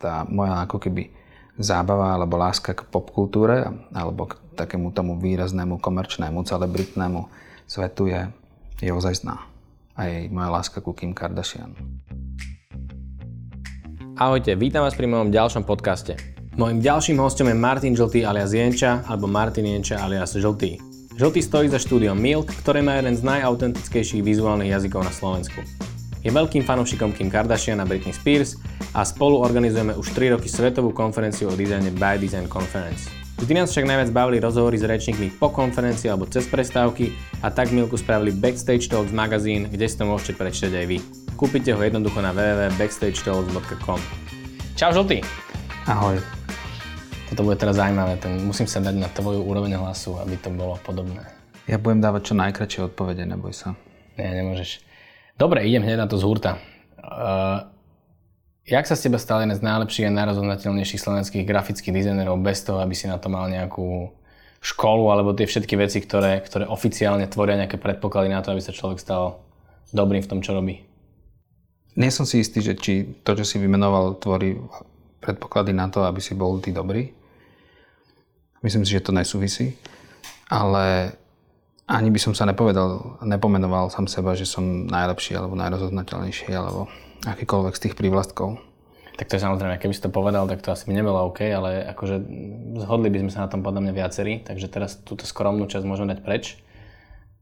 tá moja ako keby zábava alebo láska k popkultúre alebo k takému tomu výraznému komerčnému, celebritnému svetu je, je ozajstná. A jej moja láska ku Kim Kardashian. Ahojte, vítam vás pri mojom ďalšom podcaste. Mojím ďalším hostom je Martin Žltý alias Jenča alebo Martin Jenča alias Žltý. Žltý stojí za štúdiom Milk, ktoré má jeden z najautentickejších vizuálnych jazykov na Slovensku. Je veľkým fanúšikom Kim Kardashian a Britney Spears a spolu organizujeme už 3 roky svetovú konferenciu o dizajne By Design Conference. Vždy nás však najviac bavili rozhovory s rečníkmi po konferencii alebo cez prestávky a tak Milku spravili Backstage Talks magazín, kde si to môžete prečítať aj vy. Kúpite ho jednoducho na www.backstagetalks.com Čau Žltý! Ahoj. Toto bude teraz zaujímavé, ten musím sa dať na tvoju úroveň hlasu, aby to bolo podobné. Ja budem dávať čo najkračšie odpovede, neboj sa. Nie, nemôžeš. Dobre, idem hneď na to z hurta. Uh, jak sa z teba stal jeden z najlepších a najrozoznateľnejších slovenských grafických dizajnerov bez toho, aby si na to mal nejakú školu alebo tie všetky veci, ktoré, ktoré oficiálne tvoria nejaké predpoklady na to, aby sa človek stal dobrým v tom, čo robí? Nie som si istý, že či to, čo si vymenoval, tvorí predpoklady na to, aby si bol ty dobrý. Myslím si, že to nesúvisí. Ale ani by som sa nepovedal, nepomenoval sám seba, že som najlepší alebo najrozoznateľnejší alebo akýkoľvek z tých prívlastkov. Tak to je samozrejme, keby si to povedal, tak to asi by nebolo OK, ale akože zhodli by sme sa na tom podľa mňa viacerí, takže teraz túto skromnú časť môžeme dať preč.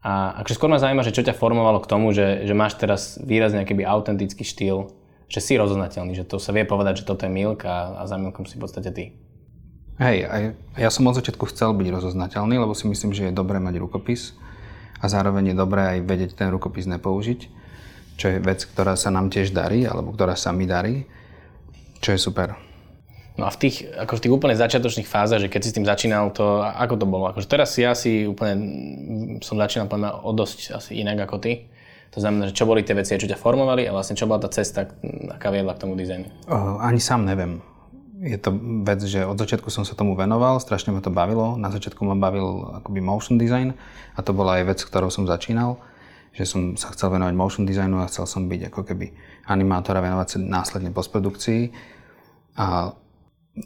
A akože skôr ma zaujíma, že čo ťa formovalo k tomu, že, že máš teraz výrazne akýby autentický štýl, že si rozoznateľný, že to sa vie povedať, že toto je Milk a, a za Milkom si v podstate ty. Hej, aj ja som od začiatku chcel byť rozoznateľný, lebo si myslím, že je dobré mať rukopis a zároveň je dobré aj vedieť ten rukopis nepoužiť, čo je vec, ktorá sa nám tiež darí, alebo ktorá sa mi darí, čo je super. No a v tých, ako v tých úplne začiatočných fázach, že keď si s tým začínal, to ako to bolo? Akože teraz si asi úplne, som začínal povedať o dosť asi inak ako ty. To znamená, že čo boli tie veci, čo ťa formovali a vlastne čo bola tá cesta, aká viedla k tomu dizajnu? Uh, ani sám neviem je to vec, že od začiatku som sa tomu venoval, strašne ma to bavilo. Na začiatku ma bavil akoby motion design a to bola aj vec, ktorou som začínal, že som sa chcel venovať motion designu a chcel som byť ako keby animátor a venovať sa následne postprodukcii. A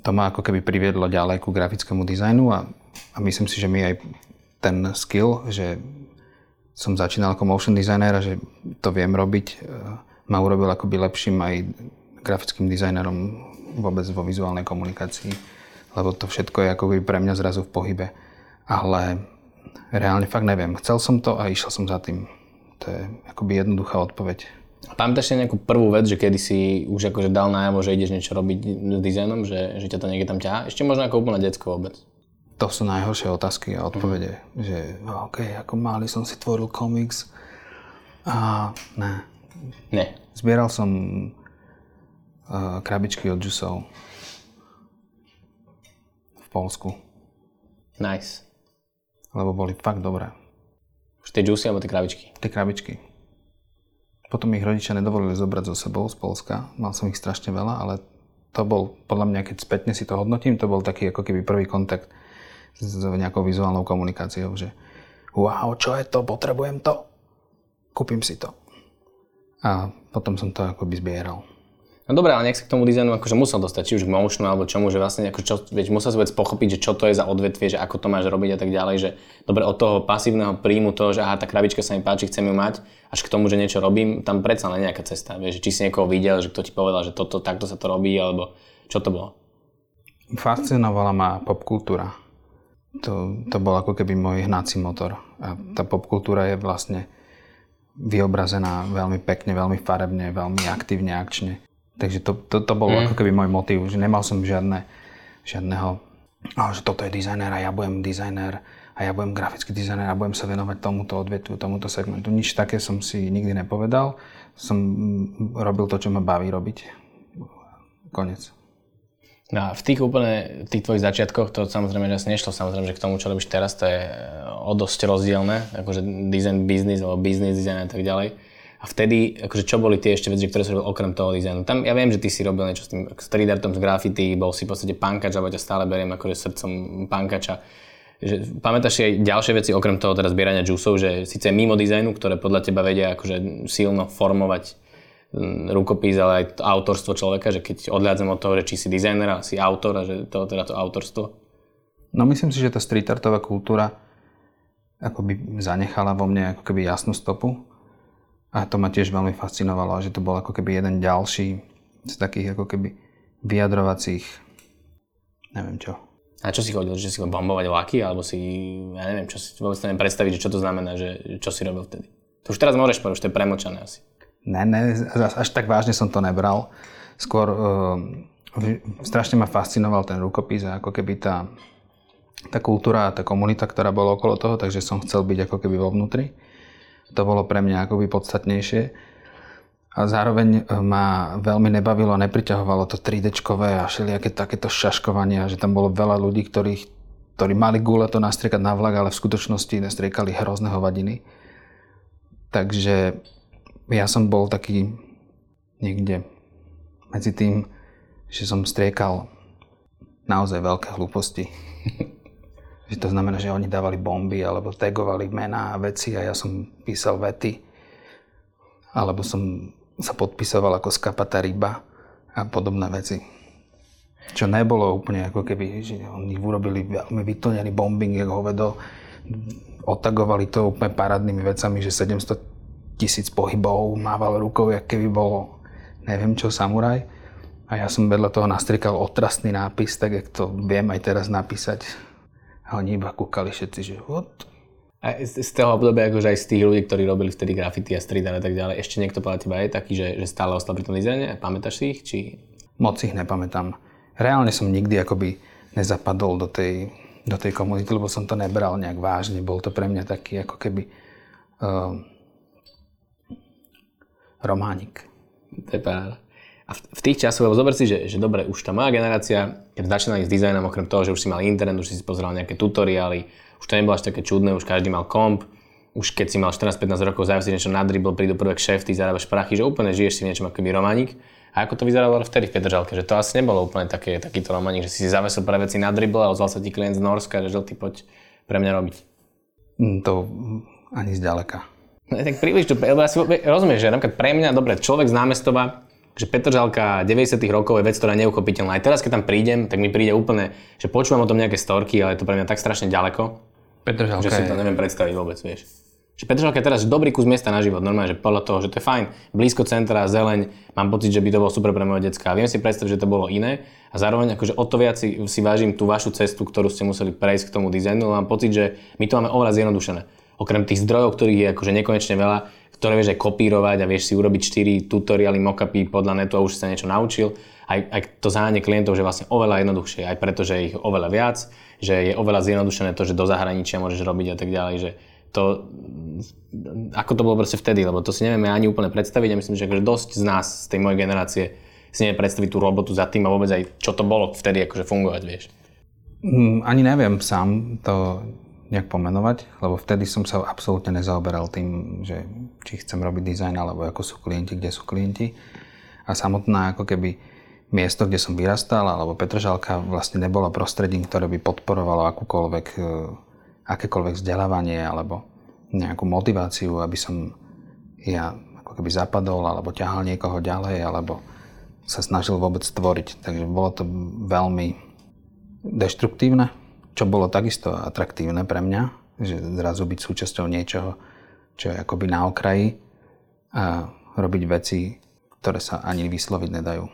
to ma ako keby priviedlo ďalej ku grafickému dizajnu a, a myslím si, že mi aj ten skill, že som začínal ako motion designer a že to viem robiť, e, ma urobil akoby lepším aj grafickým dizajnerom vôbec vo vizuálnej komunikácii, lebo to všetko je ako pre mňa zrazu v pohybe. Ale reálne fakt neviem. Chcel som to a išiel som za tým. To je akoby jednoduchá odpoveď. A pamätáš si nejakú prvú vec, že kedy si už akože dal najavo, že ideš niečo robiť s dizajnom, že, že ťa to niekde tam ťahá? Ešte možno ako úplne detsko vôbec. To sú najhoršie otázky a odpovede. Mm. Že OK, ako malý som si tvoril komiks. A ne. Ne. Zbieral som krabičky od džusov v Polsku. Nice. Lebo boli fakt dobré. Už tie džusy alebo tie krabičky? Tie krabičky. Potom ich rodičia nedovolili zobrať so sebou z Polska. Mal som ich strašne veľa, ale to bol, podľa mňa, keď spätne si to hodnotím, to bol taký ako keby prvý kontakt s nejakou vizuálnou komunikáciou, že wow, čo je to, potrebujem to, kúpim si to. A potom som to akoby zbieral. No dobré, ale nech sa k tomu dizajnu akože musel dostať, či už k motionu alebo čomu, že vlastne ako čo, vieš, musel si vôbec pochopiť, že čo to je za odvetvie, že ako to máš robiť a tak ďalej, že dobre od toho pasívneho príjmu toho, že aha, tá krabička sa mi páči, chcem ju mať, až k tomu, že niečo robím, tam predsa len nejaká cesta, vieš, či si niekoho videl, že kto ti povedal, že toto, takto sa to robí, alebo čo to bolo? Fascinovala ma popkultúra. To, to bol ako keby môj hnací motor. A tá popkultúra je vlastne vyobrazená veľmi pekne, veľmi farebne, veľmi aktívne, akčne. Takže to, to, to bol mm. ako keby môj motiv, že nemal som žiadne, žiadneho, oh, že toto je dizajner a ja budem dizajner a ja budem grafický dizajner a budem sa venovať tomuto odvetu, tomuto segmentu. Nič také som si nikdy nepovedal. Som robil to, čo ma baví robiť. Konec. No a v tých úplne, tých tvojich začiatkoch to samozrejme že nešlo samozrejme, že k tomu, čo robíš teraz, to je o dosť rozdielne, akože design business alebo business design a tak ďalej. A vtedy, akože čo boli tie ešte veci, ktoré si robil okrem toho dizajnu? Tam ja viem, že ty si robil niečo s tým street artom, s graffiti, bol si v podstate pankač, alebo ťa stále beriem akože srdcom pankača. Že, pamätáš si aj ďalšie veci okrem toho teda zbierania džusov, že síce mimo dizajnu, ktoré podľa teba vedia akože silno formovať rukopis, ale aj to autorstvo človeka, že keď odhľadzam od toho, že či si dizajner a si autor a že to teda to autorstvo? No myslím si, že tá street artová kultúra akoby zanechala vo mne ako keby jasnú stopu. A to ma tiež veľmi fascinovalo, že to bol ako keby jeden ďalší z takých ako keby vyjadrovacích, neviem čo. A čo si chodil, že si chodil bombovať vlaky, alebo si, ja neviem, čo si vôbec neviem predstaviť, že čo to znamená, že čo si robil vtedy. To už teraz môžeš povedať, už to je premočané asi. Ne, ne, až tak vážne som to nebral. Skôr uh, strašne ma fascinoval ten rukopis a ako keby tá, tá kultúra a tá komunita, ktorá bola okolo toho, takže som chcel byť ako keby vo vnútri. To bolo pre mňa akoby podstatnejšie. A zároveň e, ma veľmi nebavilo a nepriťahovalo to 3D a všelijaké takéto šaškovania, že tam bolo veľa ľudí, ktorých, ktorí mali gule to nastriekať na vlak, ale v skutočnosti nastriekali hrozné hovadiny. Takže ja som bol taký niekde medzi tým, že som striekal naozaj veľké hlúposti. že to znamená, že oni dávali bomby alebo tagovali mená a veci a ja som písal vety. Alebo som sa podpisoval ako skapatá ryba a podobné veci. Čo nebolo úplne ako keby, že oni urobili veľmi vytlnený bombing, jak hovedo, otagovali to úplne parádnymi vecami, že 700 tisíc pohybov, mával rukou, jak keby bolo neviem čo, samuraj. A ja som vedľa toho nastrikal otrasný nápis, tak jak to viem aj teraz napísať. A oni iba kúkali všetci, že what? A z toho obdobia, akože aj z tých ľudí, ktorí robili vtedy graffiti a street a tak ďalej, ešte niekto podľa teba je taký, že, že stále ostal pri tom dizajne? Pamätáš si ich? Či... Moc ich nepamätám. Reálne som nikdy akoby nezapadol do tej, do tej komunity, lebo som to nebral nejak vážne. Bol to pre mňa taký ako keby uh, románik. To je paráda. A v, v tých časoch, lebo zober si, že, že dobre, už tá moja generácia, keď začínali s dizajnom, okrem toho, že už si mal internet, už si si pozeral nejaké tutoriály, už to nebolo až také čudné, už každý mal komp, už keď si mal 14-15 rokov, závisí niečo na dribble, prídu prvé kšefty, zarábaš prachy, že úplne žiješ si v niečom ako románik. A ako to vyzeralo vtedy v Petržalke, že to asi nebolo úplne také, takýto románik, že si si zavesil pre veci na dribble a ozval sa ti klient z Norska, že žltý poď pre mňa robiť. Mm, to ani zďaleka. No, tak príliš to, lebo ja si rozumieš, že napríklad pre mňa, dobre, človek z námestova, že Petržalka 90 rokov je vec, ktorá je neuchopiteľná. Aj teraz, keď tam prídem, tak mi príde úplne, že počúvam o tom nejaké storky, ale je to pre mňa tak strašne ďaleko, Petržalka že si to neviem predstaviť vôbec, vieš. Že Petržalka je teraz dobrý kus miesta na život, normálne, že podľa toho, že to je fajn, blízko centra, zeleň, mám pocit, že by to bolo super pre moje decka. Viem si predstaviť, že to bolo iné a zároveň akože o to viac si, si vážim tú vašu cestu, ktorú ste museli prejsť k tomu dizajnu, mám pocit, že my to máme oveľa zjednodušené. Okrem tých zdrojov, ktorých je akože nekonečne veľa, ktoré vieš aj kopírovať a vieš si urobiť 4 tutoriály, mockupy podľa netu a už sa niečo naučil. Aj, aj to zaháňanie klientov, že vlastne oveľa jednoduchšie, aj preto, že ich oveľa viac, že je oveľa zjednodušené to, že do zahraničia môžeš robiť a tak ďalej, že to, ako to bolo proste vtedy, lebo to si nevieme ani úplne predstaviť a myslím, že akože dosť z nás, z tej mojej generácie, si nevie predstaviť tú robotu za tým a vôbec aj čo to bolo vtedy akože fungovať, vieš. Mm, ani neviem sám to nejak pomenovať, lebo vtedy som sa absolútne nezaoberal tým, že či chcem robiť dizajn, alebo ako sú klienti, kde sú klienti. A samotná ako keby miesto, kde som vyrastal, alebo Petržalka vlastne nebola prostredím, ktoré by podporovalo akúkoľvek, e, akékoľvek vzdelávanie alebo nejakú motiváciu, aby som ja ako keby zapadol alebo ťahal niekoho ďalej alebo sa snažil vôbec tvoriť. Takže bolo to veľmi deštruktívne čo bolo takisto atraktívne pre mňa, že zrazu byť súčasťou niečoho, čo je akoby na okraji a robiť veci, ktoré sa ani vysloviť nedajú.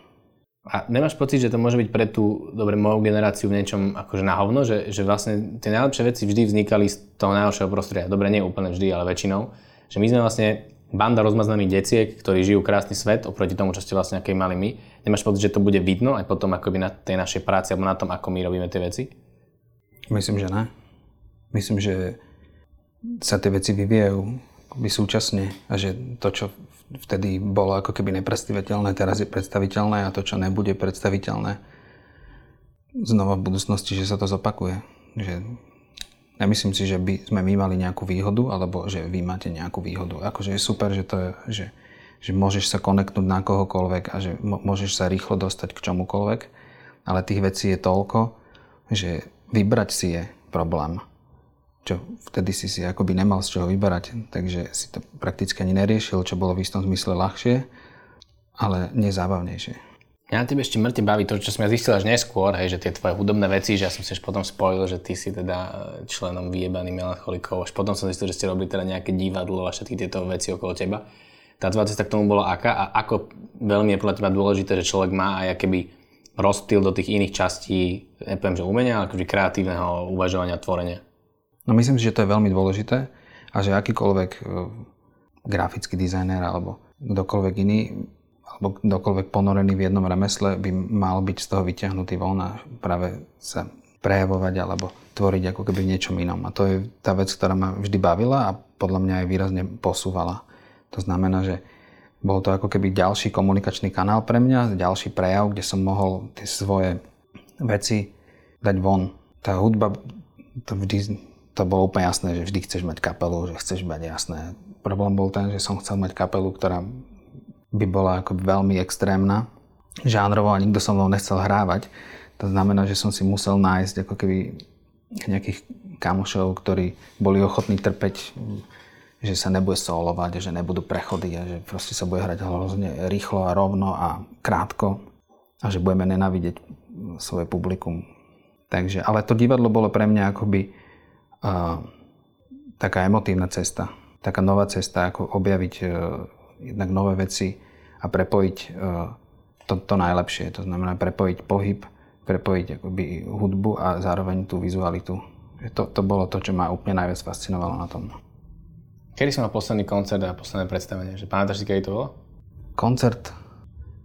A nemáš pocit, že to môže byť pre tú, dobre, moju generáciu v niečom akože na hovno, že, že vlastne tie najlepšie veci vždy vznikali z toho najlepšieho prostredia. Dobre, nie úplne vždy, ale väčšinou. Že my sme vlastne banda rozmaznaných deciek, ktorí žijú krásny svet oproti tomu, čo ste vlastne aký mali my. Nemáš pocit, že to bude vidno aj potom akoby na tej našej práci alebo na tom, ako my robíme tie veci? Myslím, že ne. Myslím, že sa tie veci vyvíjajú akoby súčasne a že to, čo vtedy bolo ako keby nepredstaviteľné, teraz je predstaviteľné a to, čo nebude predstaviteľné znova v budúcnosti, že sa to zopakuje. Že nemyslím si, že by sme my mali nejakú výhodu, alebo že vy máte nejakú výhodu. Akože je super, že to je, že, že môžeš sa konektnúť na kohokoľvek a že môžeš sa rýchlo dostať k čomukoľvek, ale tých vecí je toľko, že vybrať si je problém. Čo vtedy si si akoby nemal z čoho vyberať, takže si to prakticky ani neriešil, čo bolo v istom zmysle ľahšie. ale nezábavnejšie. Ja na tebe ešte mŕte baví to, čo som ja zistil až neskôr, hej, že tie tvoje hudobné veci, že ja som si až potom spojil, že ty si teda členom vyjebaný melancholikov, až potom som zistil, že ste robili teda nejaké divadlo a všetky tieto veci okolo teba. Tá tvoja cesta k tomu bola aká a ako veľmi je podľa teba dôležité, že človek má aj keby rozptýl do tých iných častí, nepoviem, že umenia, ale akože kreatívneho uvažovania tvorenia? No myslím si, že to je veľmi dôležité a že akýkoľvek e, grafický dizajner alebo kdokoľvek iný alebo kdokoľvek ponorený v jednom remesle by mal byť z toho vyťahnutý von práve sa prejavovať alebo tvoriť ako keby v niečom inom. A to je tá vec, ktorá ma vždy bavila a podľa mňa aj výrazne posúvala. To znamená, že bol to ako keby ďalší komunikačný kanál pre mňa, ďalší prejav, kde som mohol tie svoje veci dať von. Tá hudba, to vždy, to bolo úplne jasné, že vždy chceš mať kapelu, že chceš mať jasné. Problém bol ten, že som chcel mať kapelu, ktorá by bola ako veľmi extrémna, žánrovo a nikto so mnou nechcel hrávať. To znamená, že som si musel nájsť ako keby nejakých kamošov, ktorí boli ochotní trpeť že sa nebude solovať, že nebudú prechody a že proste sa bude hrať hrozne rýchlo a rovno a krátko a že budeme nenávidieť svoje publikum. Takže, ale to divadlo bolo pre mňa akoby uh, taká emotívna cesta, taká nová cesta, ako objaviť uh, jednak nové veci a prepojiť uh, to, to najlepšie. To znamená prepojiť pohyb, prepojiť akoby hudbu a zároveň tú vizualitu. To, to bolo to, čo ma úplne najviac fascinovalo na tom. Kedy si mal posledný koncert a posledné predstavenie? Že pamätáš si, kedy to bolo? Koncert.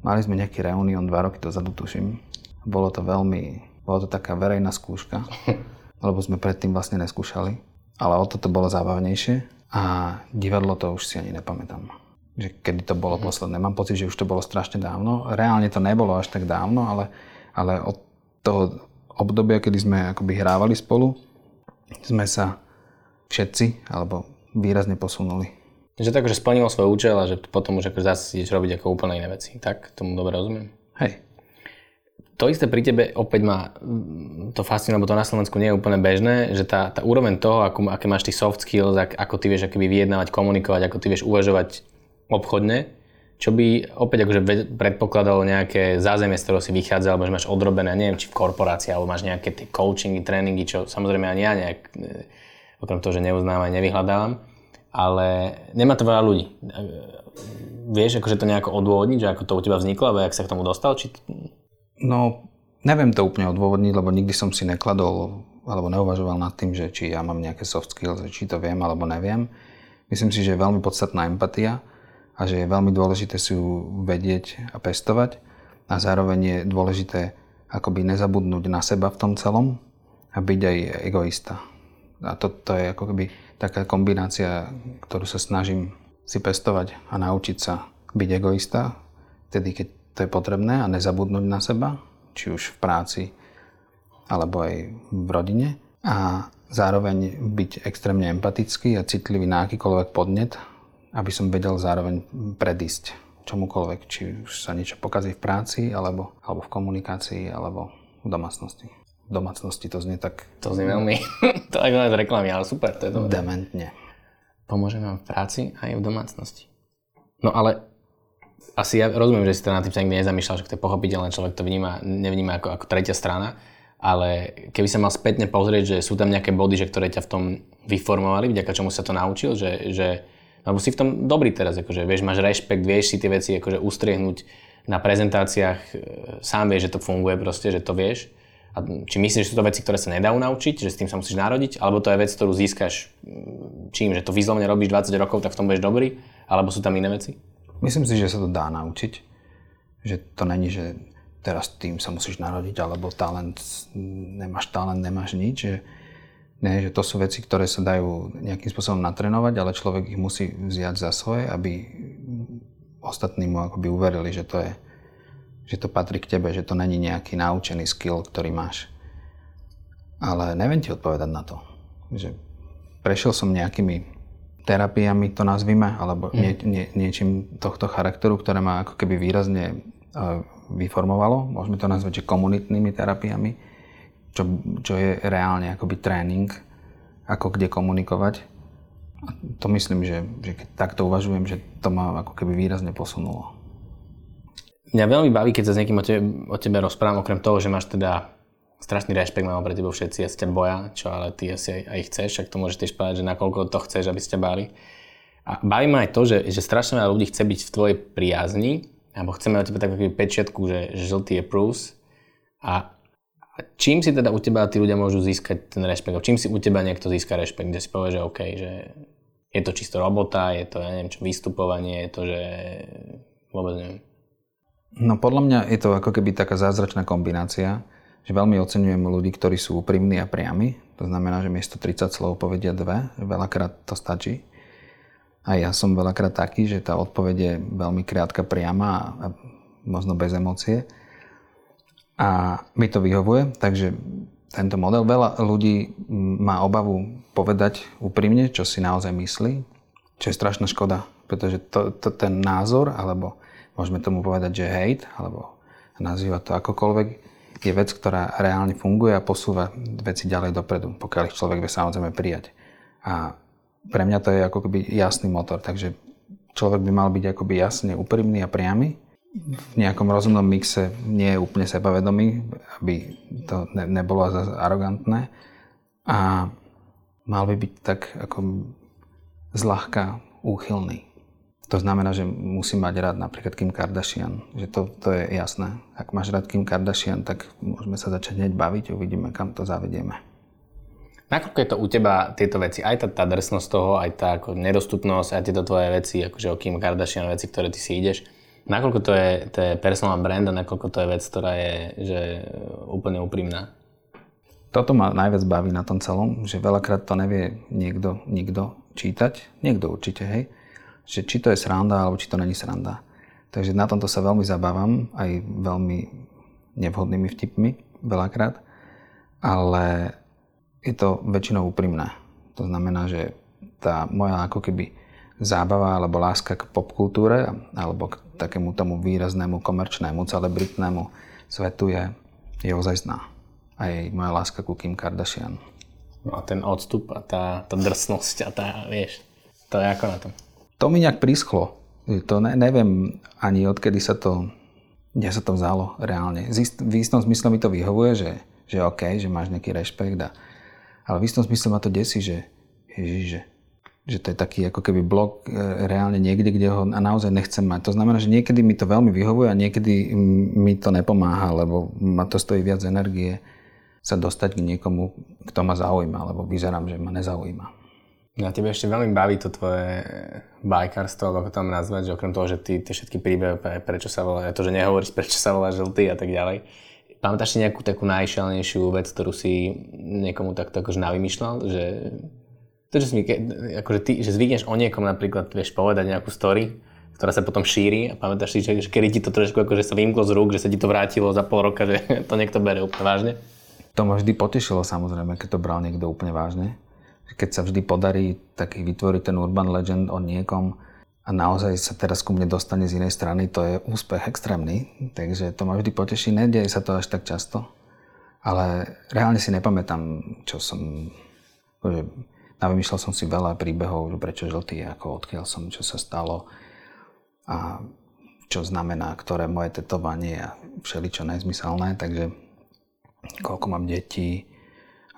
Mali sme nejaký reunión dva roky dozadu, tuším. Bolo to veľmi, bolo to taká verejná skúška, lebo sme predtým vlastne neskúšali. Ale o toto bolo zábavnejšie a divadlo to už si ani nepamätám. Že kedy to bolo mm. posledné. Mám pocit, že už to bolo strašne dávno. Reálne to nebolo až tak dávno, ale, ale od toho obdobia, kedy sme akoby hrávali spolu, sme sa všetci, alebo výrazne posunuli. Že tak, že splnilo svoj účel a že potom už akože zase ideš robiť ako úplne iné veci. Tak? Tomu dobre rozumiem? Hej. To isté pri tebe opäť ma to fascinuje, lebo to na Slovensku nie je úplne bežné, že tá, tá úroveň toho, ako, aké máš ty soft skills, ak, ako ty vieš akoby vyjednávať, komunikovať, ako ty vieš uvažovať obchodne, čo by opäť akože predpokladalo nejaké zázemie, z ktorého si vychádza, alebo že máš odrobené, neviem, či v korporácii, alebo máš nejaké tie coachingy, tréningy, čo samozrejme ani ja nejak okrem toho, že neuznávam a nevyhľadávam, ale nemá to veľa ľudí. Vieš akože to nejako odôvodniť, že ako to u teba vzniklo, alebo jak sa k tomu dostal? Či... No, neviem to úplne odôvodniť, lebo nikdy som si nekladol alebo neuvažoval nad tým, že či ja mám nejaké soft skills, či to viem alebo neviem. Myslím si, že je veľmi podstatná empatia a že je veľmi dôležité si ju vedieť a pestovať a zároveň je dôležité akoby nezabudnúť na seba v tom celom a byť aj egoista. A to, to je ako keby taká kombinácia, ktorú sa snažím si pestovať a naučiť sa byť egoista, vtedy, keď to je potrebné a nezabudnúť na seba, či už v práci, alebo aj v rodine. A zároveň byť extrémne empatický a citlivý na akýkoľvek podnet, aby som vedel zároveň predísť čomukoľvek, či už sa niečo pokazí v práci, alebo, alebo v komunikácii, alebo v domácnosti domácnosti to znie tak... To znie veľmi, to aj z reklamy, ale super, to je dobré. Dementne. Pomôže vám v práci aj v domácnosti. No ale asi ja rozumiem, že si to na tým sa nikdy nezamýšľal, že to je pochopiteľné, človek to vníma, nevníma ako, ako tretia strana, ale keby sa mal spätne pozrieť, že sú tam nejaké body, že ktoré ťa v tom vyformovali, vďaka čomu sa to naučil, že, že lebo si v tom dobrý teraz, akože vieš, máš rešpekt, vieš si tie veci akože ustriehnúť na prezentáciách, e, sám vieš, že to funguje proste, že to vieš a či myslíš, že sú to veci, ktoré sa nedajú naučiť, že s tým sa musíš narodiť, alebo to je vec, ktorú získaš mm, čím, že to výzlovne robíš 20 rokov, tak v tom budeš dobrý, alebo sú tam iné veci? Myslím si, že sa to dá naučiť. Že to není, že teraz tým sa musíš narodiť, alebo talent, nemáš talent, nemáš nič. Že, ne, že to sú veci, ktoré sa dajú nejakým spôsobom natrenovať, ale človek ich musí vziať za svoje, aby ostatní mu akoby uverili, že to je že to patrí k tebe, že to není nejaký naučený skill, ktorý máš. Ale neviem ti odpovedať na to. Že prešiel som nejakými terapiami, to nazvime, alebo mm. nie, nie, niečím tohto charakteru, ktoré ma ako keby výrazne uh, vyformovalo. Môžeme to nazvať, že komunitnými terapiami, čo, čo je reálne akoby tréning, ako kde komunikovať. A to myslím, že, že keď takto uvažujem, že to ma ako keby výrazne posunulo. Mňa veľmi baví, keď sa s niekým o tebe, o tebe rozprávam, okrem toho, že máš teda strašný rešpekt mám pre teba všetci, asi ťa boja, čo ale ty asi aj, aj chceš, však to môžeš tiež povedať, že nakoľko to chceš, aby ste báli. A baví ma aj to, že, že strašne veľa ľudí chce byť v tvojej priazni, alebo chceme od teba takú pečiatku, že, že žltý je prús. A, a čím si teda u teba tí ľudia môžu získať ten rešpekt? Čím si u teba niekto získa rešpekt, kde si povie, že OK, že je to čisto robota, je to, ja neviem čo, vystupovanie, je to, že vôbec neviem. No podľa mňa je to ako keby taká zázračná kombinácia, že veľmi oceňujem ľudí, ktorí sú úprimní a priami. To znamená, že miesto 30 slov povedia dve, veľakrát to stačí. A ja som veľakrát taký, že tá odpoveď je veľmi krátka, priama a možno bez emócie. A mi to vyhovuje, takže tento model. Veľa ľudí má obavu povedať úprimne, čo si naozaj myslí, čo je strašná škoda, pretože to, to, ten názor, alebo môžeme tomu povedať, že hate, alebo nazývať to akokoľvek, je vec, ktorá reálne funguje a posúva veci ďalej dopredu, pokiaľ ich človek vie samozrejme prijať. A pre mňa to je ako keby jasný motor, takže človek by mal byť akoby jasne úprimný a priamy v nejakom rozumnom mixe nie je úplne sebavedomý, aby to ne, nebolo zase arogantné. A mal by byť tak ako zľahka úchylný. To znamená, že musí mať rád napríklad Kim Kardashian. Že to, to je jasné. Ak máš rád Kim Kardashian, tak môžeme sa začať hneď baviť, uvidíme, kam to zavedieme. Nakoľko je to u teba tieto veci, aj tá, tá drsnosť toho, aj tá ako nedostupnosť, aj tieto tvoje veci, akože o Kim Kardashian veci, ktoré ty si ideš, Nakoľko to je, to je personal brand a nakoľko to je vec, ktorá je že úplne úprimná? Toto ma najviac baví na tom celom, že veľakrát to nevie niekto, nikto čítať. Niekto určite, hej. Že či to je sranda, alebo či to není sranda. Takže na tomto sa veľmi zabávam, aj veľmi nevhodnými vtipmi veľakrát. Ale je to väčšinou úprimné. To znamená, že tá moja ako keby zábava alebo láska k popkultúre alebo k takému tomu výraznému komerčnému, celebritnému svetu je, je ozajstná. Aj moja láska ku Kim Kardashian. No a ten odstup a tá, tá drsnosť a tá, vieš, to je ako na tom? To mi nejak prischlo. To ne, neviem ani odkedy sa to, kde sa to vzalo reálne. V istom zmysle mi to vyhovuje, že, že OK, že máš nejaký rešpekt, a, ale v istom zmysle ma to desí, že ježiš, že že to je taký ako keby blok e, reálne niekde, kde ho naozaj nechcem mať. To znamená, že niekedy mi to veľmi vyhovuje a niekedy mi to nepomáha, lebo ma to stojí viac energie sa dostať k niekomu, kto ma zaujíma, lebo vyzerám, že ma nezaujíma. Na tebe ešte veľmi baví to tvoje bajkarstvo, alebo ako tam nazvať, že okrem toho, že ty tie všetky príbehy, prečo sa volá, to, že nehovoríš, prečo sa volá žltý a tak ďalej. Pamätáš si nejakú takú najšalnejšiu vec, ktorú si niekomu takto akože navymýšľal, že to, že, si, akože ty, že zvykneš o niekom napríklad, vieš, povedať nejakú story, ktorá sa potom šíri a pamätáš si, že kedy ti to trošku akože sa vymklo z rúk, že sa ti to vrátilo za pol roka, že to niekto bere úplne vážne? To ma vždy potešilo samozrejme, keď to bral niekto úplne vážne. Keď sa vždy podarí taký vytvoriť ten urban legend o niekom a naozaj sa teraz ku mne dostane z inej strany, to je úspech extrémny. Takže to ma vždy poteší, nedieje sa to až tak často. Ale reálne si nepamätám, čo som... Že Navymýšľal som si veľa príbehov, prečo žltý, ako odkiaľ som, čo sa stalo a čo znamená, ktoré moje tetovanie a všeličo nezmyselné, takže koľko mám detí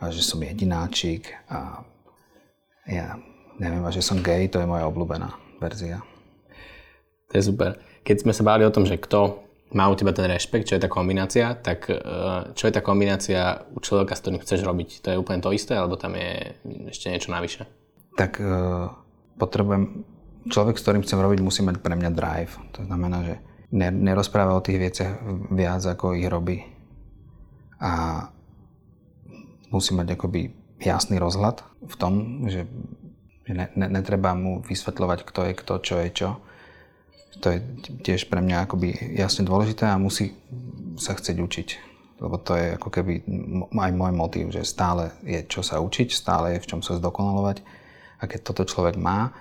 a že som jedináčik a ja neviem, že som gay, to je moja obľúbená verzia. To je super. Keď sme sa báli o tom, že kto má u teba ten rešpekt, čo je tá kombinácia, tak e, čo je tá kombinácia u človeka, s ktorým chceš robiť? To je úplne to isté, alebo tam je ešte niečo navyše? Tak uh, potrebujem, človek, s ktorým chcem robiť, musí mať pre mňa drive. To znamená, že nerozpráva o tých veciach viac, ako ich robí. A musí mať akoby jasný rozhľad v tom, že ne, ne, netreba mu vysvetľovať, kto je kto, čo je čo to je tiež pre mňa akoby jasne dôležité a musí sa chcieť učiť. Lebo to je ako keby aj môj motív, že stále je čo sa učiť, stále je v čom sa zdokonalovať. A keď toto človek má,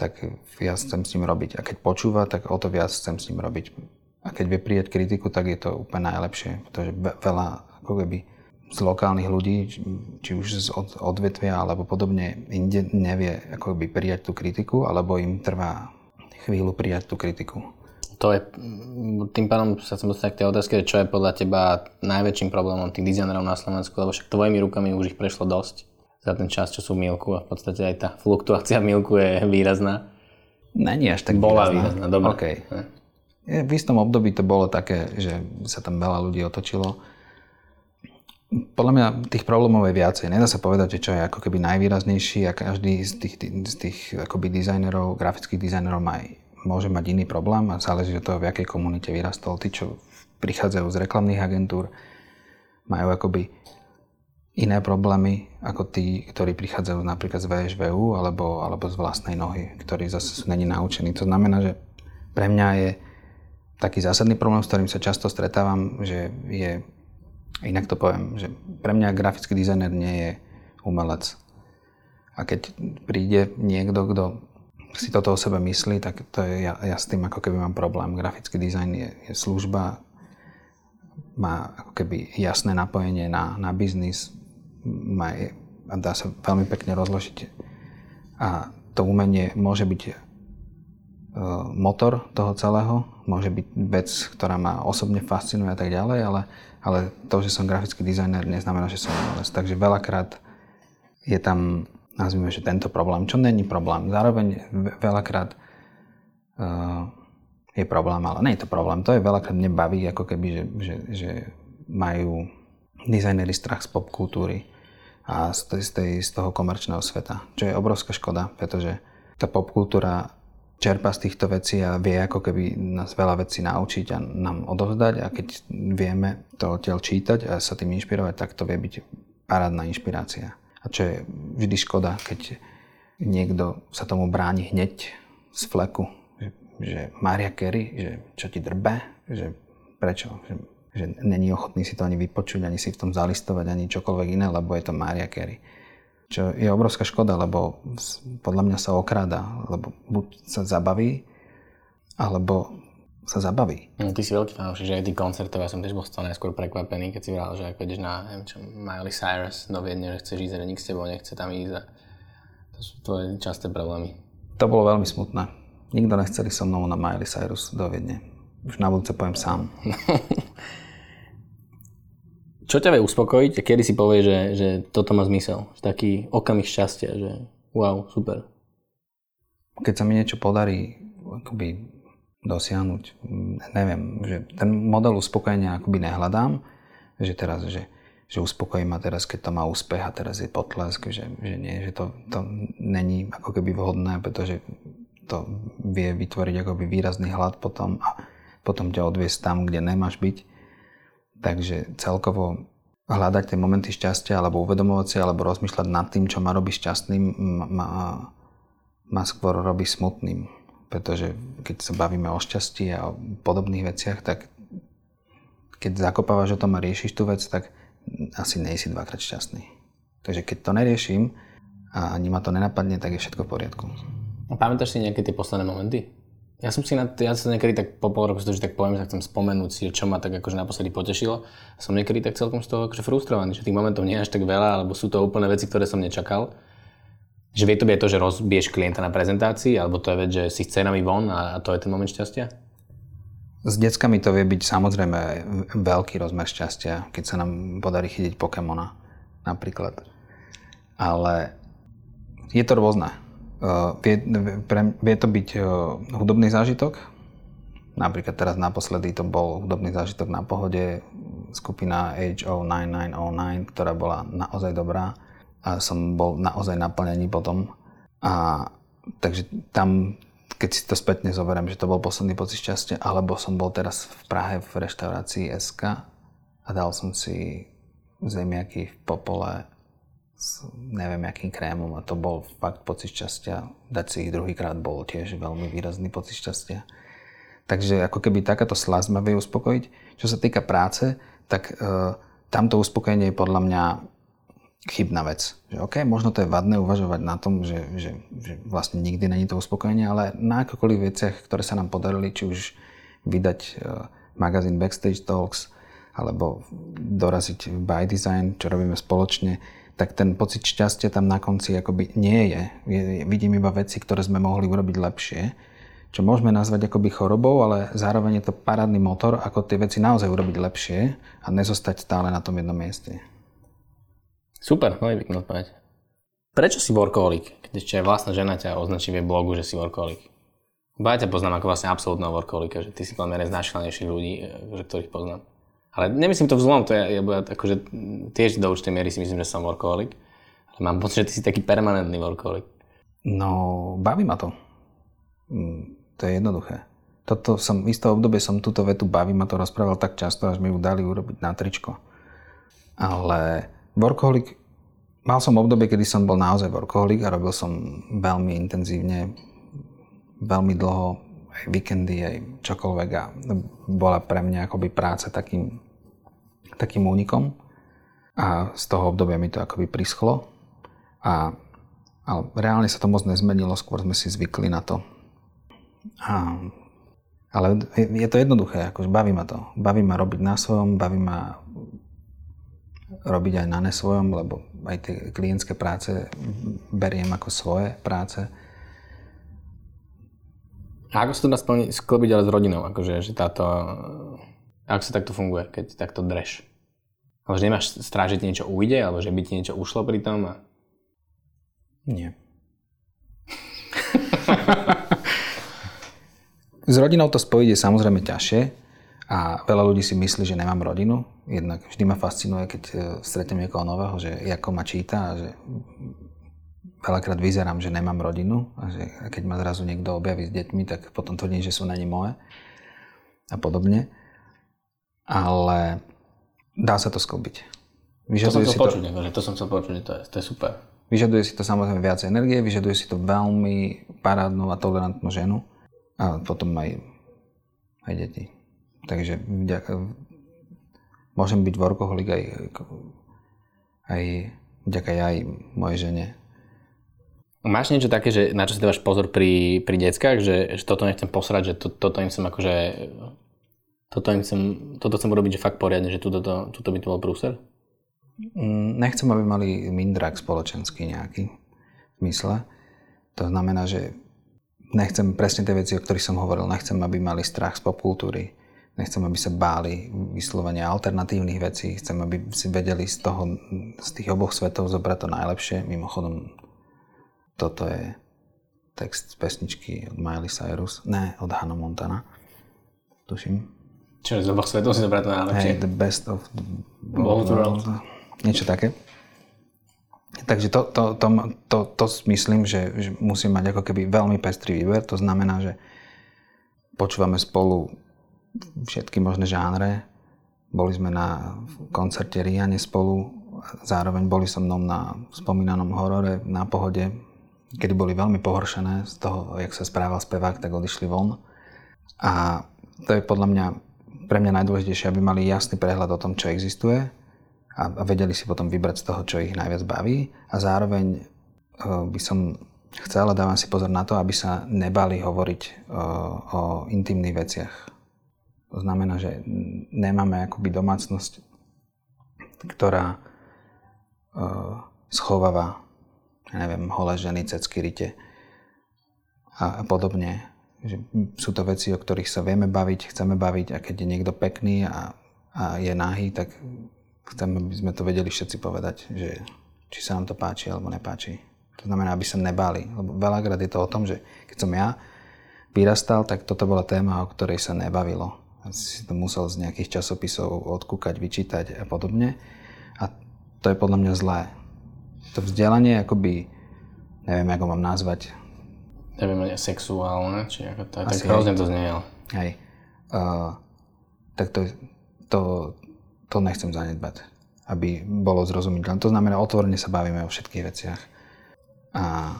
tak viac chcem s ním robiť. A keď počúva, tak o to viac chcem s ním robiť. A keď vie prijať kritiku, tak je to úplne najlepšie. Pretože veľa ako keby z lokálnych ľudí, či už z odvetvia alebo podobne, inde nevie ako by prijať tú kritiku, alebo im trvá chvíľu prijať tú kritiku. To je, tým pádom sa chcem dostať k tej otázke, čo je podľa teba najväčším problémom tých dizajnerov na Slovensku, lebo však tvojimi rukami už ich prešlo dosť za ten čas, čo sú v Milku a v podstate aj tá fluktuácia Milku je výrazná. Není až tak Bola výrazná. výrazná, dobre. Okay. V istom období to bolo také, že sa tam veľa ľudí otočilo podľa mňa tých problémov je viacej. Nedá sa povedať, že čo je ako keby najvýraznejší a každý z tých, z tých akoby dizajnerov, grafických dizajnerov má, môže mať iný problém a záleží od toho, v jakej komunite vyrastol. Tí, čo prichádzajú z reklamných agentúr, majú akoby iné problémy ako tí, ktorí prichádzajú napríklad z VŠVU alebo, alebo z vlastnej nohy, ktorí zase sú není naučení. To znamená, že pre mňa je taký zásadný problém, s ktorým sa často stretávam, že je Inak to poviem, že pre mňa grafický dizajner nie je umelec. A keď príde niekto, kto si toto o sebe myslí, tak to je, ja, ja s tým ako keby mám problém. Grafický dizajn je, je služba, má ako keby jasné napojenie na, na biznis, má, a dá sa veľmi pekne rozložiť. A to umenie môže byť uh, motor toho celého, môže byť vec, ktorá ma osobne fascinuje a tak ďalej, ale ale to, že som grafický dizajner, neznamená, že som umelec. Takže veľakrát je tam, nazvime, že tento problém, čo není problém. Zároveň veľakrát uh, je problém, ale nie je to problém. To je veľakrát mne baví, ako keby, že, že, že majú dizajnery strach z popkultúry a z, tej, z toho komerčného sveta, čo je obrovská škoda, pretože tá popkultúra čerpa z týchto vecí a vie ako keby nás veľa vecí naučiť a nám odovzdať a keď vieme to odtiaľ čítať a sa tým inšpirovať, tak to vie byť parádna inšpirácia. A čo je vždy škoda, keď niekto sa tomu bráni hneď z fleku, že, že Maria Carey, že čo ti drbe, že prečo, že, že není ochotný si to ani vypočuť, ani si v tom zalistovať, ani čokoľvek iné, lebo je to Maria Carey. Čo je obrovská škoda, lebo podľa mňa sa okráda, lebo buď sa zabaví, alebo sa zabaví. No, ty si veľký fanúšik, že aj tých koncertov, ja som tiež bol z toho najskôr prekvapený, keď si vral, že ak ideš na neviem čo, Miley Cyrus do Viedne, že chceš ísť, že nik s tebou nechce tam ísť a to sú tvoje časté problémy. To bolo veľmi smutné. Nikto nechceli so mnou na Miley Cyrus do Viedne. Už na budúce poviem sám. Čo ťa vie uspokojiť a kedy si povie, že, že toto má zmysel? Taký okamih šťastia, že wow, super. Keď sa mi niečo podarí akoby dosiahnuť, neviem, že ten model uspokojenia akoby nehľadám, že teraz, že, že uspokojí ma teraz, keď to má úspech a teraz je potlesk, že, že nie, že to, to není ako keby vhodné, pretože to vie vytvoriť akoby výrazný hlad potom a potom ťa odviesť tam, kde nemáš byť Takže celkovo hľadať tie momenty šťastia alebo uvedomovať si alebo rozmýšľať nad tým, čo ma robí šťastným, ma, ma skôr robí smutným. Pretože keď sa bavíme o šťastí a o podobných veciach, tak keď zakopávaš o tom a riešiš tú vec, tak asi nejsi dvakrát šťastný. Takže keď to neriešim a ani ma to nenapadne, tak je všetko v poriadku. A pamätáš si nejaké tie posledné momenty? Ja som si na, ja sa niekedy tak po pol roku, že tak poviem, že chcem spomenúť si, čo ma tak akože naposledy potešilo. Som niekedy tak celkom z toho akože frustrovaný, že tých momentov nie je až tak veľa, alebo sú to úplne veci, ktoré som nečakal. Že vie to byť to, že rozbiješ klienta na prezentácii, alebo to je vec, že si s cenami von a, a to je ten moment šťastia? S deckami to vie byť samozrejme veľký rozmer šťastia, keď sa nám podarí chytiť Pokémona napríklad. Ale je to rôzne vie, pre, vie to byť eh, hudobný zážitok. Napríklad teraz naposledy to bol hudobný zážitok na pohode skupina HO9909, ktorá bola naozaj dobrá a som bol naozaj naplnený potom. A takže tam, keď si to spätne zoberiem, že to bol posledný pocit šťastia, alebo som bol teraz v Prahe v reštaurácii SK a dal som si zemiaky v popole s neviem akým krémom a to bol fakt pocit šťastia. Dať si ich druhýkrát bol tiež veľmi výrazný pocit šťastia. Takže ako keby takáto slasť ma vie uspokojiť. Čo sa týka práce, tak e, tamto uspokojenie je podľa mňa chybná vec. Že OK, možno to je vadné uvažovať na tom, že, že, že vlastne nikdy není to uspokojenie, ale na akokoľvek veciach, ktoré sa nám podarili, či už vydať e, magazín Backstage Talks, alebo doraziť by design, čo robíme spoločne, tak ten pocit šťastia tam na konci akoby nie je. Vidím iba veci, ktoré sme mohli urobiť lepšie, čo môžeme nazvať akoby chorobou, ale zároveň je to parádny motor, ako tie veci naozaj urobiť lepšie a nezostať stále na tom jednom mieste. Super, veľmi pekná odpoveď. Prečo si workoholik, keď ešte aj vlastná žena ťa označí v blogu, že si workoholik? Bo ja ťa poznám ako vlastne absolútneho workoholika, že ty si podľa mňa z najšilanejších ľudí, že ktorých poznám. Ale nemyslím to vzlom, to je, ja akože tiež do určitej miery si myslím, že som workoholik. Ale mám pocit, že ty si taký permanentný workoholik. No, baví ma to. Mm, to je jednoduché. Toto som, v istom obdobie som túto vetu baví ma to rozprával tak často, až mi ju dali urobiť na tričko. Ale workoholik, mal som obdobie, kedy som bol naozaj workoholik a robil som veľmi intenzívne, veľmi dlho, aj víkendy, aj čokoľvek a bola pre mňa akoby práca takým, takým únikom. A z toho obdobia mi to akoby prischlo. A, ale reálne sa to moc nezmenilo, skôr sme si zvykli na to, a, ale je to jednoduché, akože baví ma to. Baví ma robiť na svojom, baví ma robiť aj na nesvojom, lebo aj tie klientské práce beriem ako svoje práce. A ako sa to dá sklbiť ale s rodinou? Akože, že táto, ako sa takto funguje, keď takto dreš? Ale že nemáš strážiť niečo ujde, alebo že by ti niečo ušlo pri tom? A... Nie. S rodinou to spojiť je samozrejme ťažšie a veľa ľudí si myslí, že nemám rodinu. Jednak vždy ma fascinuje, keď e, stretnem niekoho nového, že ako ma číta a že veľakrát vyzerám, že nemám rodinu a že keď ma zrazu niekto objaví s deťmi, tak potom tvrdím, že sú není moje a podobne. Ale dá sa to sklbiť. Vyžaduje to som chcel počuť, to... Akože to som chcel počuť, to je, to je super. Vyžaduje si to samozrejme viac energie, vyžaduje si to veľmi parádnu a tolerantnú ženu, a potom aj, aj deti. Takže môžem byť workoholik aj, aj vďaka aj mojej žene. Máš niečo také, že na čo si dávaš pozor pri, pri deckách, že, že toto nechcem posrať, že to, toto im chcem akože toto, im chcem, toto chcem urobiť, že fakt poriadne, že tuto, to, tuto by to bol prúser? Mm, nechcem, aby mali mindrak spoločenský nejaký v mysle. To znamená, že nechcem presne tie veci, o ktorých som hovoril. Nechcem, aby mali strach z popkultúry. Nechcem, aby sa báli vyslovenia alternatívnych vecí. Chcem, aby si vedeli z, toho, z tých oboch svetov zobrať to najlepšie. Mimochodom, toto je text z pesničky od Miley Cyrus. Ne, od Hannah Montana. Tuším. Čiže z oboch svetov si zobrať to najlepšie. Hey, the best of the world. world. Niečo také. Takže to, to, to, to, to myslím, že, že musím mať ako keby veľmi pestrý výber. To znamená, že počúvame spolu všetky možné žánre. Boli sme na koncerte Riane spolu, zároveň boli so mnou na spomínanom horore na pohode, kedy boli veľmi pohoršené z toho, jak sa správal spevák, tak odišli von. A to je podľa mňa pre mňa najdôležitejšie, aby mali jasný prehľad o tom, čo existuje a, vedeli si potom vybrať z toho, čo ich najviac baví a zároveň uh, by som chcel a dávam si pozor na to, aby sa nebali hovoriť uh, o intimných veciach. To znamená, že nemáme akoby domácnosť, ktorá uh, schováva, ja neviem, holé ženy, cecky, rite a podobne. Že sú to veci, o ktorých sa vieme baviť, chceme baviť a keď je niekto pekný a, a je nahý, tak chcem, aby sme to vedeli všetci povedať, že či sa nám to páči alebo nepáči. To znamená, aby sa nebali. Lebo veľakrát je to o tom, že keď som ja vyrastal, tak toto bola téma, o ktorej sa nebavilo. Si to musel z nejakých časopisov odkúkať, vyčítať a podobne. A to je podľa mňa zlé. To vzdelanie akoby, neviem, ako mám nazvať. Neviem, sexuálne, či ako to tak hrozne to znie. Hej. Uh, tak to, to, to nechcem zanedbať, aby bolo zrozumiteľné. To znamená, otvorene sa bavíme o všetkých veciach. A,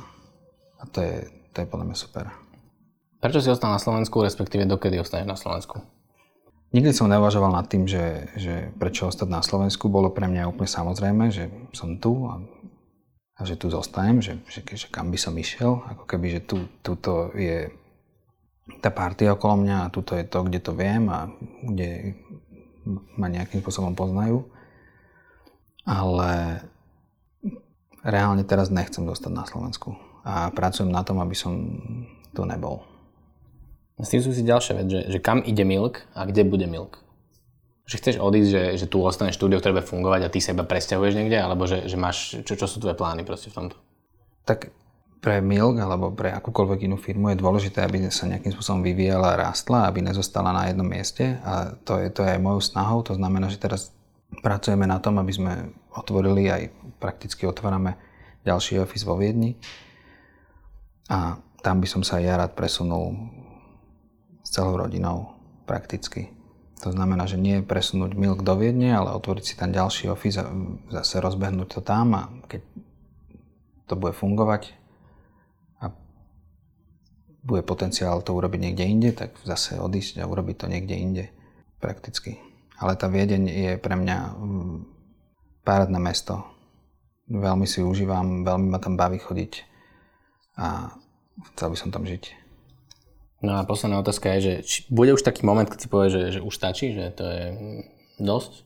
a to, je, to je podľa mňa super. Prečo si ostal na Slovensku, respektíve dokedy ostaneš na Slovensku? Nikdy som neuvažoval nad tým, že, že prečo ostať na Slovensku. Bolo pre mňa úplne samozrejme, že som tu a, a že tu zostanem, že, že, že kam by som išiel. Ako keby, že tu, tuto je tá partia okolo mňa a tuto je to, kde to viem a kde, ma nejakým spôsobom poznajú. Ale reálne teraz nechcem dostať na Slovensku. A pracujem na tom, aby som tu nebol. S tým súvisí ďalšia vec, že, že kam ide Milk a kde bude Milk. Že chceš odísť, že, že tu ostane štúdio, ktoré bude fungovať a ty sa iba presťahuješ niekde, alebo že, že máš, čo, čo sú tvoje plány proste v tomto? Tak pre Milk alebo pre akúkoľvek inú firmu je dôležité, aby sa nejakým spôsobom vyvíjala a rástla, aby nezostala na jednom mieste a to je, to je aj mojou snahou. To znamená, že teraz pracujeme na tom, aby sme otvorili aj prakticky otvárame ďalší office vo Viedni a tam by som sa aj ja rád presunul s celou rodinou prakticky. To znamená, že nie presunúť Milk do Viedne, ale otvoriť si tam ďalší office a zase rozbehnúť to tam a keď to bude fungovať a bude potenciál to urobiť niekde inde, tak zase odísť a urobiť to niekde inde prakticky. Ale tá Viedeň je pre mňa mm, párádne mesto. Veľmi si užívam, veľmi ma tam baví chodiť a chcel by som tam žiť. No a posledná otázka je, že či bude už taký moment, keď si povie, že, že už stačí, že to je dosť?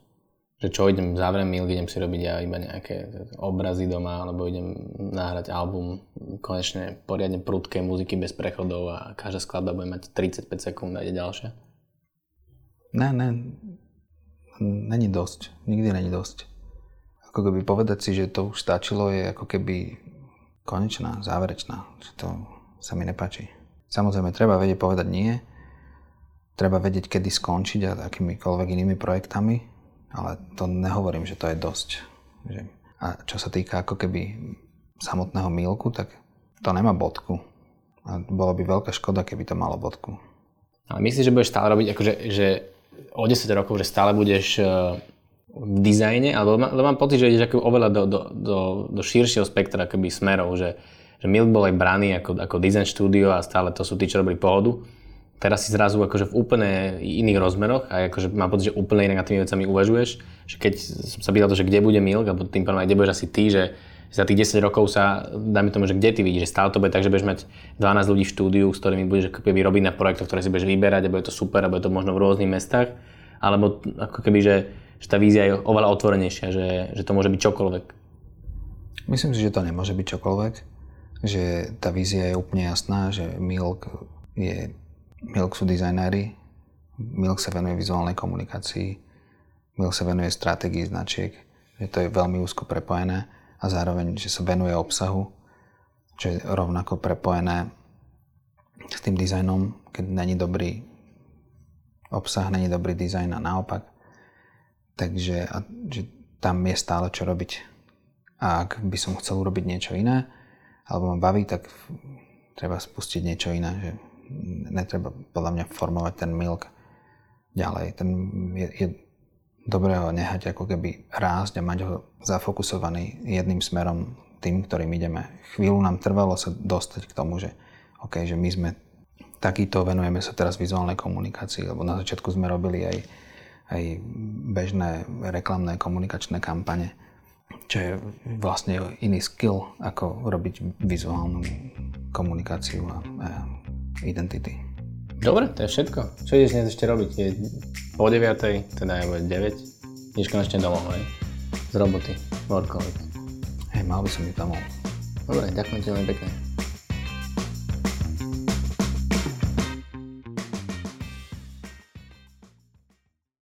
Že čo, idem, zavriem mail, idem si robiť ja iba nejaké obrazy doma, alebo idem nahrať album, konečne poriadne prudké muziky bez prechodov a každá skladba bude mať 35 sekúnd a ide ďalšia? Ne, ne, není dosť. Nikdy není dosť. Ako keby povedať si, že to už stačilo, je ako keby konečná, záverečná. Že to sa mi nepáči. Samozrejme, treba vedieť povedať nie, treba vedieť, kedy skončiť a akýmikoľvek inými projektami, ale to nehovorím, že to je dosť. A čo sa týka ako keby samotného mílku, tak to nemá bodku. A bolo by veľká škoda, keby to malo bodku. Ale myslíš, že budeš stále robiť, akože, že o 10 rokov, že stále budeš e, v dizajne, alebo lebo mám pocit, že ideš ako oveľa do, do, do, do širšieho spektra akoby smerov, že že Milk bol aj braný ako, ako design štúdio a stále to sú tí, čo robili pohodu. Teraz si zrazu akože v úplne iných rozmeroch a akože mám pocit, že úplne inak nad tými vecami uvažuješ. Že keď som sa pýtal to, že kde bude Milk, alebo tým pádom aj kde budeš asi ty, že za tých 10 rokov sa, dajme tomu, že kde ty vidíš, že stále to bude tak, že budeš mať 12 ľudí v štúdiu, s ktorými budeš keby robiť na projektoch, ktoré si budeš vyberať a bude to super a bude to možno v rôznych mestách, alebo ako keby, že, že tá vízia je oveľa otvorenejšia, že, že to môže byť čokoľvek. Myslím si, že to nemôže byť čokoľvek že tá vízia je úplne jasná, že Milk je, Milk sú dizajnéri, Milk sa venuje vizuálnej komunikácii, Milk sa venuje stratégii značiek, že to je veľmi úzko prepojené a zároveň, že sa venuje obsahu, čo je rovnako prepojené s tým dizajnom, keď není dobrý obsah, není dobrý dizajn a naopak. Takže a, že tam je stále čo robiť. A ak by som chcel urobiť niečo iné, alebo ma baví, tak treba spustiť niečo iné, že netreba podľa mňa formovať ten milk ďalej. Ten je, je dobré ho nehať ako keby rásť a mať ho zafokusovaný jedným smerom tým, ktorým ideme. Chvíľu nám trvalo sa dostať k tomu, že OK, že my sme takýto, venujeme sa teraz vizuálnej komunikácii, lebo na začiatku sme robili aj, aj bežné reklamné komunikačné kampane čo je vlastne iný skill, ako robiť vizuálnu komunikáciu a, a identity. Dobre, to je všetko. Čo ideš dnes ešte robiť? Je po 9, teda je 9. Ideš konečne domov, hej? Z roboty, workoholik. Hej, mal by som ísť domov. Dobre, ďakujem ti veľmi pekne.